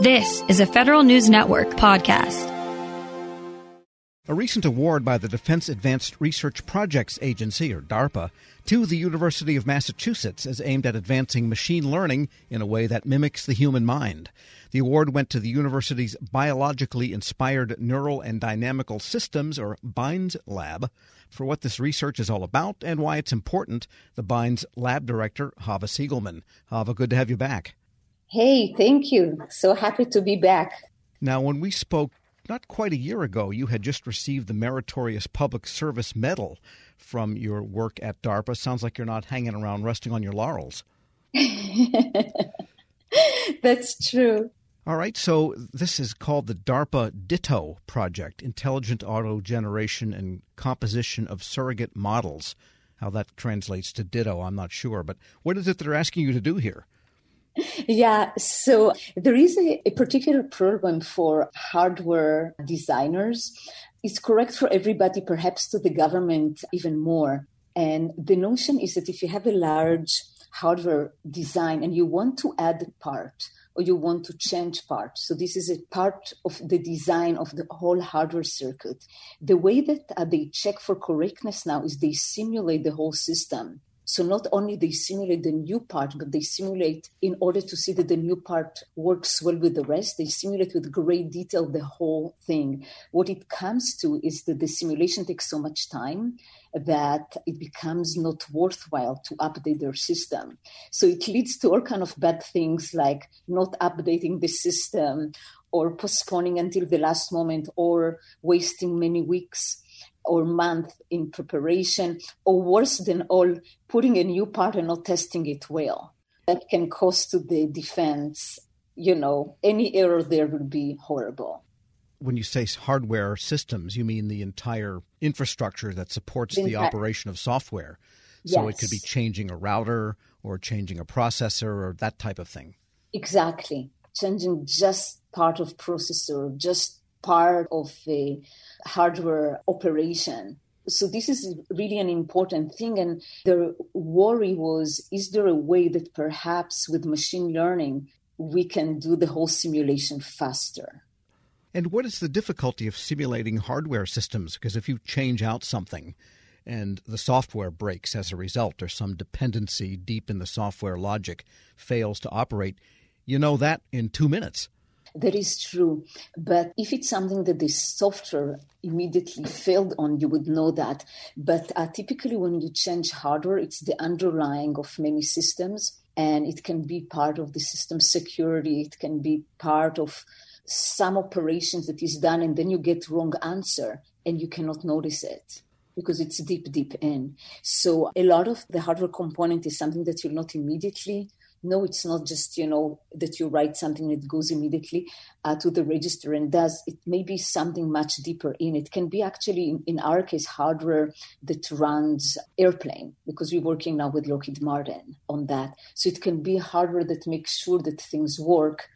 This is a Federal News Network podcast. A recent award by the Defense Advanced Research Projects Agency, or DARPA, to the University of Massachusetts is aimed at advancing machine learning in a way that mimics the human mind. The award went to the university's Biologically Inspired Neural and Dynamical Systems, or BINDS lab. For what this research is all about and why it's important, the BINDS lab director, Hava Siegelmann. Hava, good to have you back. Hey, thank you. So happy to be back. Now, when we spoke not quite a year ago, you had just received the Meritorious Public Service Medal from your work at DARPA. Sounds like you're not hanging around resting on your laurels. That's true. All right, so this is called the DARPA Ditto project Intelligent Auto Generation and Composition of Surrogate Models. How that translates to ditto, I'm not sure. But what is it they're asking you to do here? Yeah, so there is a, a, particular program for hardware designers. It's correct for everybody, perhaps to the government even more. And the notion is that if you have a large hardware design and you want to add a part, or you want to change parts. So this is a part of the design of the whole hardware circuit. The way that uh, they check for correctness now is they simulate the whole system. So not only they simulate the new part, but they simulate in order to see that the new part works well with the rest. They simulate with great detail the whole thing. What it comes to is that the simulation takes so much time that it becomes not worthwhile to update their system. So it leads to all kind of bad things like not updating the system or postponing until the last moment or wasting many weeks or month in preparation, or worse than all, putting a new part and not testing it well. That can cost to the defense, you know, any error there would be horrible. When you say hardware systems, you mean the entire infrastructure that supports the, the operation of software. So yes. it could be changing a router or changing a processor or that type of thing. Exactly. Changing just part of processor, just part of the hardware operation. So this is really an important thing. And the worry was, is there a way that perhaps with machine learning, we can do the whole simulation faster? And what is the difficulty of simulating hardware systems? Because if you change out something and the software breaks as a result, or some dependency deep in the software logic fails to operate, you know that in two minutes. That is true. But if it's something that the software immediately failed on, you would know that. But uh, typically, when you change hardware, it's the underlying of many systems, and it can be part of the system security, it can be part of some operations that is done, and then you get wrong answer and you cannot notice it because it's deep, deep in. So a lot of the hardware component is something that you'll not immediately no, it's not just, you know, that you write something that goes immediately uh, to the register and does. It may be something much deeper in. It can be actually, in, in our case, hardware that runs airplane because we're working now with Lockheed Martin on that. So it can be hardware that makes sure that things work.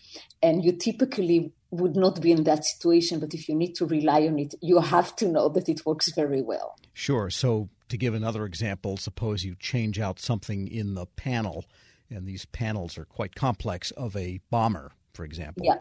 And you typically would not be in that situation, but if you need to rely on it, you have to know that it works very well. Sure. So to give another example, suppose you change out something in the panel and these panels are quite complex of a bomber, for example, yeah.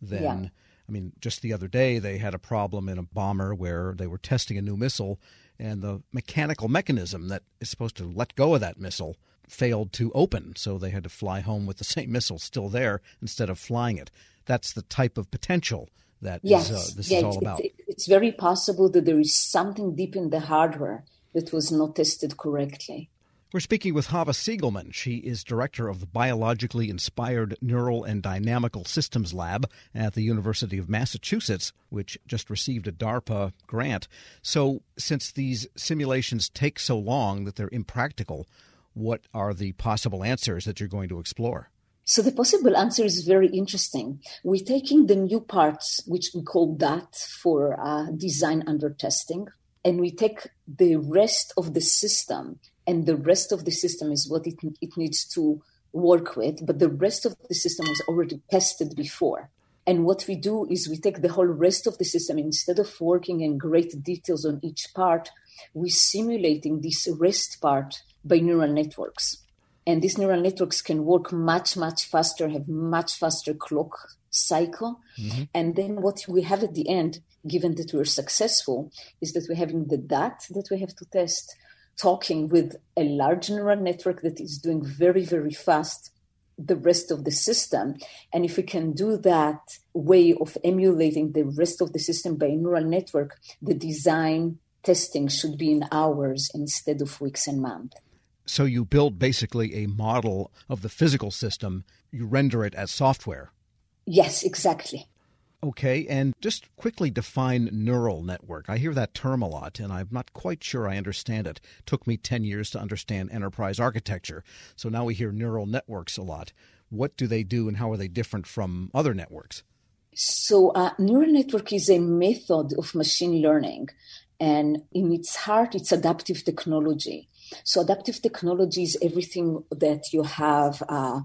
then yeah. I mean, just the other day they had a problem in a bomber where they were testing a new missile, and the mechanical mechanism that is supposed to let go of that missile failed to open, so they had to fly home with the same missile still there instead of flying it. That's the type of potential that yes. is, uh, this yes, is all about. It's, it's very possible that there is something deep in the hardware that was not tested correctly. We're speaking with Hava Siegelmann. She is director of the Biologically Inspired Neural and Dynamical Systems Lab at the University of Massachusetts, which just received a DARPA grant. So, since these simulations take so long that they're impractical, what are the possible answers that you're going to explore? So the possible answer is very interesting. We're taking the new parts, which we call that for uh, design under testing, and we take the rest of the system and the rest of the system is what it, it needs to work with. But the rest of the system was already tested before. And what we do is we take the whole rest of the system instead of working in great details on each part, we're simulating this rest part by neural networks. And these neural networks can work much, much faster, have much faster clock cycle. Mm-hmm. And then what we have at the end, given that we're successful, is that we're having the DAT that we have to test, talking with a large neural network that is doing very, very fast the rest of the system. And if we can do that way of emulating the rest of the system by neural network, the design testing should be in hours instead of weeks and months. So you build basically a model of the physical system, you render it as software. Yes, exactly. Okay, and just quickly define neural network. I hear that term a lot, and I'm not quite sure I understand it. Took me 10 years to understand enterprise architecture, so now we hear neural networks a lot. What do they do, and how are they different from other networks? So, uh, neural network is a method of machine learning, and in its heart, it's adaptive technology. So adaptive technology is everything that you have. Uh,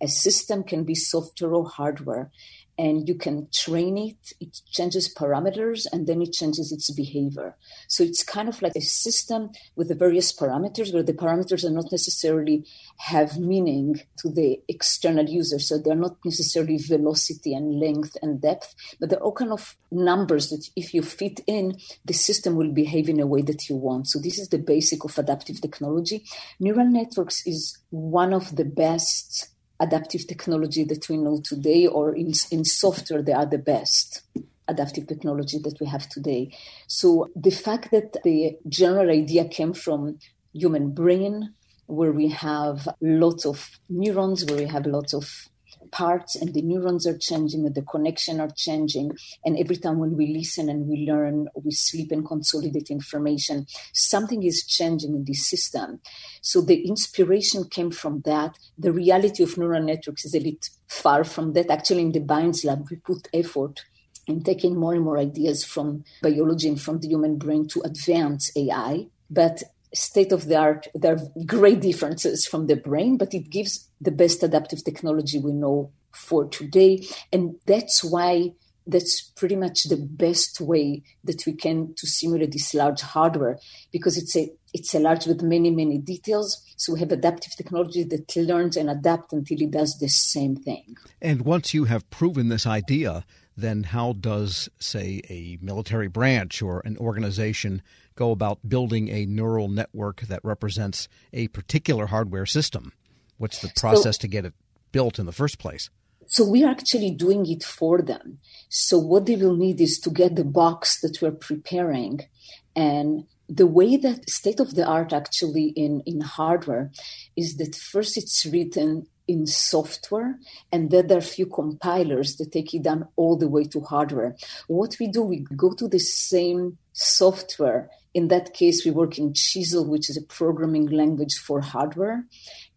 a system can be software or hardware, and you can train it. It changes parameters and then it changes its behavior. So it's kind of like a system with the various parameters where the parameters are not necessarily have meaning to the external user. So they're not necessarily velocity and length and depth, but they're all kind of numbers that if you fit in, the system will behave in a way that you want. So this is the basic of adaptive technology. Neural networks is one of the best adaptive technology that we know today, or in, in software, they are the best adaptive technology that we have today. So the fact that the general idea came from human brain, where we have lots of neurons, where we have lots of parts and the neurons are changing and the connection are changing. And every time when we listen and we learn we sleep and consolidate information something is changing in this system. So the inspiration came from that. The reality of neural networks is a little far from that. Actually in the binds lab we put effort in taking more and more ideas from biology and from the human brain to advance ai but state of the art. There are great differences from the brain, but it gives the best adaptive technology we know for today. And that's why that's pretty much the best way that we can to simulate this large hardware because it's a it's a large with many many details so we have adaptive technology that learns and adapts until it does the same thing and once you have proven this idea then how does say a military branch or an organization go about building a neural network that represents a particular hardware system? What's the process so, to get it built in the first place? So we are actually doing it for them. So what they will need is to get the box that we're preparing and the way that state of the art actually in, in hardware is that first it's written in software and then there are a few compilers that take it down all the way to hardware what we do we go to the same software in that case, we work in Chisel, which is a programming language for hardware.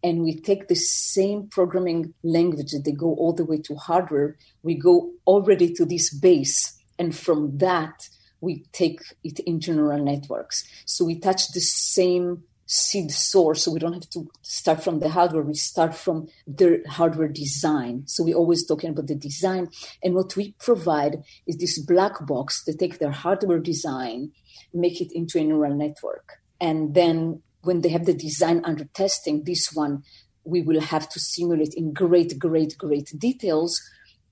And we take the same programming language that they go all the way to hardware. We go already to this base. And from that, we take it in neural networks. So we touch the same seed source. So we don't have to start from the hardware. We start from the hardware design. So we're always talking about the design. And what we provide is this black box to take their hardware design make it into a neural network. And then when they have the design under testing, this one we will have to simulate in great, great, great details.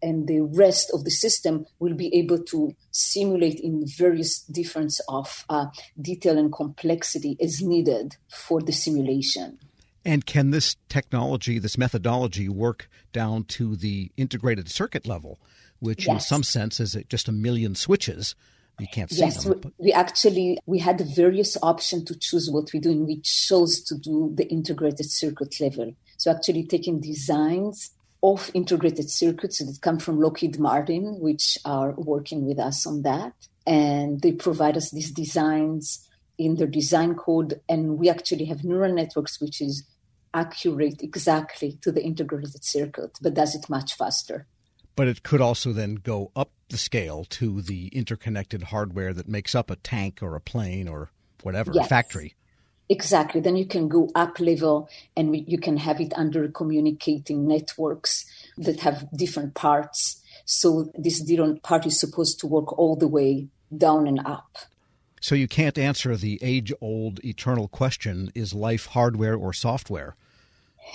And the rest of the system will be able to simulate in various difference of uh, detail and complexity as needed for the simulation. And can this technology, this methodology, work down to the integrated circuit level, which yes. in some sense is just a million switches you can't see yes, them. Yes, we actually we had various options to choose what we do, and we chose to do the integrated circuit level. So actually taking designs of integrated circuits that come from Lockheed Martin, which are working with us on that, and they provide us these designs in their design code, and we actually have neural networks which is accurate exactly to the integrated circuit, but does it much faster. But it could also then go up the scale to the interconnected hardware that makes up a tank or a plane or whatever, yes. a factory. Exactly. Then you can go up level and you can have it under communicating networks that have different parts. So this different part is supposed to work all the way down and up. So you can't answer the age old eternal question is life hardware or software?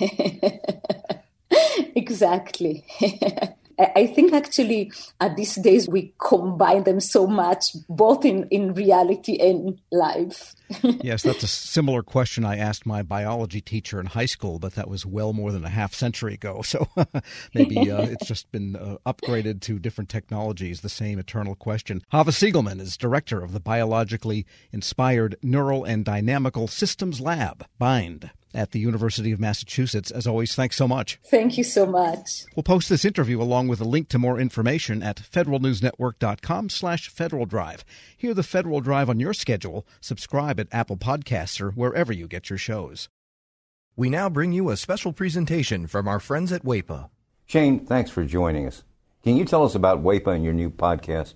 exactly. I think actually at these days we combine them so much, both in, in reality and life. yes, that's a similar question I asked my biology teacher in high school, but that was well more than a half century ago. So maybe uh, it's just been uh, upgraded to different technologies, the same eternal question. Hava Siegelmann is director of the Biologically Inspired Neural and Dynamical Systems Lab, BIND at the University of Massachusetts. As always, thanks so much. Thank you so much. We'll post this interview along with a link to more information at federalnewsnetwork.com slash Federal Drive. Hear the Federal Drive on your schedule. Subscribe at Apple Podcasts or wherever you get your shows. We now bring you a special presentation from our friends at WAEPA. Shane, thanks for joining us. Can you tell us about WAEPA and your new podcast?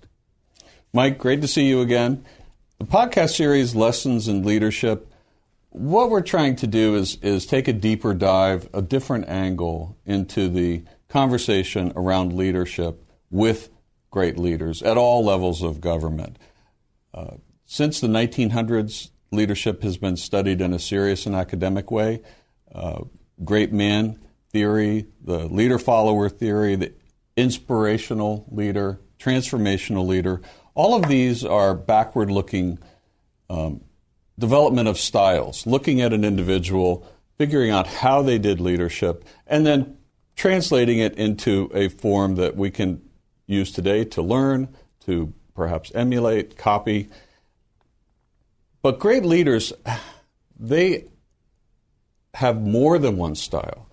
Mike, great to see you again. The podcast series, Lessons in Leadership, what we're trying to do is, is take a deeper dive, a different angle into the conversation around leadership with great leaders at all levels of government. Uh, since the 1900s, leadership has been studied in a serious and academic way. Uh, great man theory, the leader follower theory, the inspirational leader, transformational leader, all of these are backward looking um, development of styles, looking at an individual, figuring out how they did leadership, and then translating it into a form that we can use today to learn, to perhaps emulate, copy. But great leaders, they have more than one style.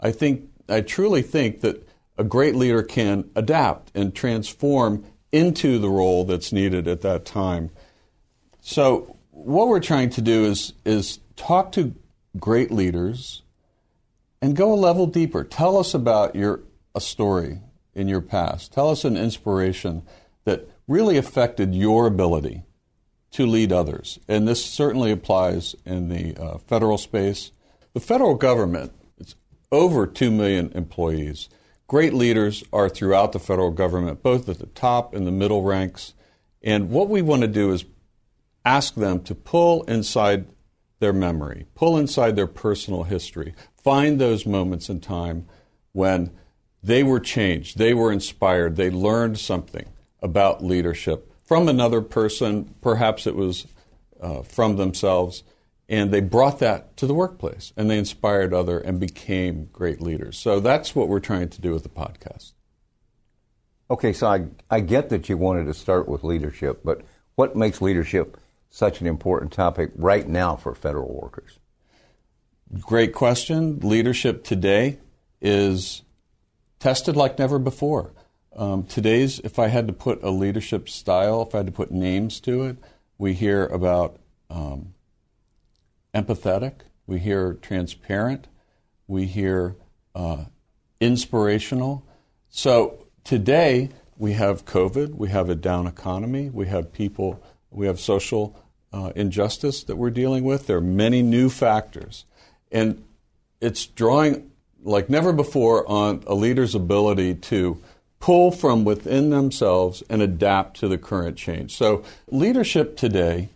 I think, I truly think that a great leader can adapt and transform into the role that's needed at that time. So what we're trying to do is is talk to great leaders and go a level deeper. Tell us about your a story in your past. Tell us an inspiration that really affected your ability to lead others. And this certainly applies in the uh, federal space. The federal government, it's over 2 million employees. Great leaders are throughout the federal government, both at the top and the middle ranks. And what we want to do is ask them to pull inside their memory, pull inside their personal history, find those moments in time when they were changed, they were inspired, they learned something about leadership from another person, perhaps it was uh, from themselves, and they brought that to the workplace and they inspired other and became great leaders. So that's what we're trying to do with the podcast. Okay, so I, I get that you wanted to start with leadership, but what makes leadership such an important topic right now for federal workers? Great question. Leadership today is tested like never before. Um, today's, if I had to put a leadership style, if I had to put names to it, we hear about um, empathetic, we hear transparent, we hear uh, inspirational. So today we have COVID, we have a down economy, we have people we have social uh, injustice that we're dealing with. There are many new factors. And it's drawing like never before on a leader's ability to pull from within themselves and adapt to the current change. So, leadership today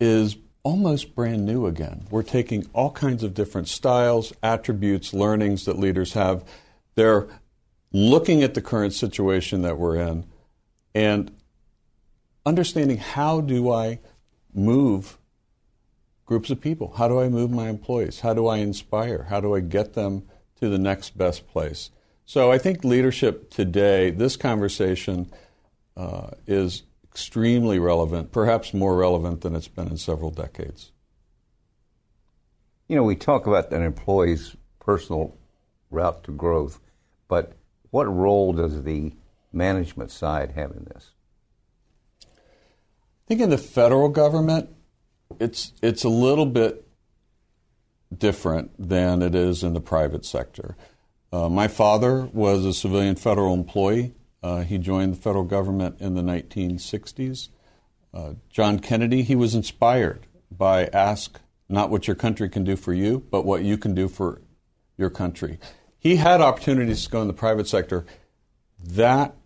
is almost brand new again. We're taking all kinds of different styles, attributes, learnings that leaders have. They're looking at the current situation that we're in and understanding how do I move groups of people? How do I move my employees? How do I inspire? How do I get them to the next best place? So I think leadership today, this conversation uh, is extremely relevant, perhaps more relevant than it's been in several decades. You know, we talk about an employee's personal route to growth, but what role does the management side have in this? Think in the federal government, it's it's a little bit different than it is in the private sector. Uh, my father was a civilian federal employee. Uh, he joined the federal government in the 1960s. Uh, John Kennedy, he was inspired by ask not what your country can do for you, but what you can do for your country. He had opportunities to go in the private sector. That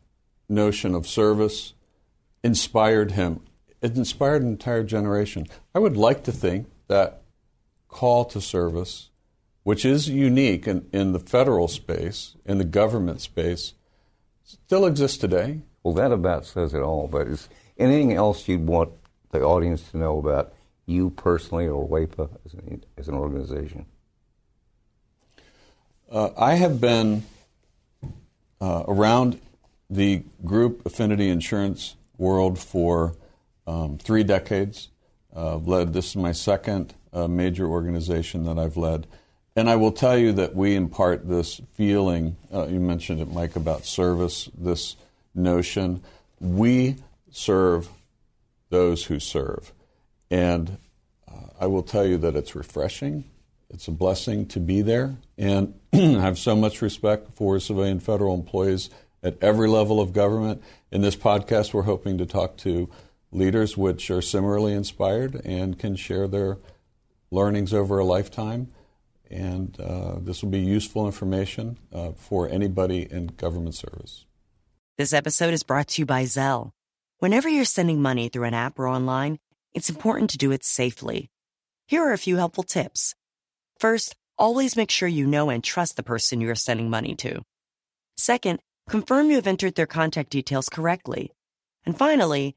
notion of service inspired him it inspired an entire generation. I would like to think that call to service which is unique in, in the federal space, in the government space, still exists today. Well, that about says it all. But is anything else you'd want the audience to know about you personally or WAEPA as an, as an organization? Uh, I have been uh, around the group affinity insurance world for um, three decades. Uh, led this is my second uh, major organization that I've led, and I will tell you that we impart this feeling. Uh, you mentioned it, Mike, about service. This notion we serve those who serve, and uh, I will tell you that it's refreshing. It's a blessing to be there, and I have so much respect for civilian federal employees at every level of government. In this podcast, we're hoping to talk to leaders which are similarly inspired and can share their learnings over a lifetime. And uh, this will be useful information uh, for anybody in government service. This episode is brought to you by Zelle. Whenever you're sending money through an app or online, it's important to do it safely. Here are a few helpful tips. First, always make sure you know and trust the person you are sending money to. Second, confirm you have entered their contact details correctly. And finally,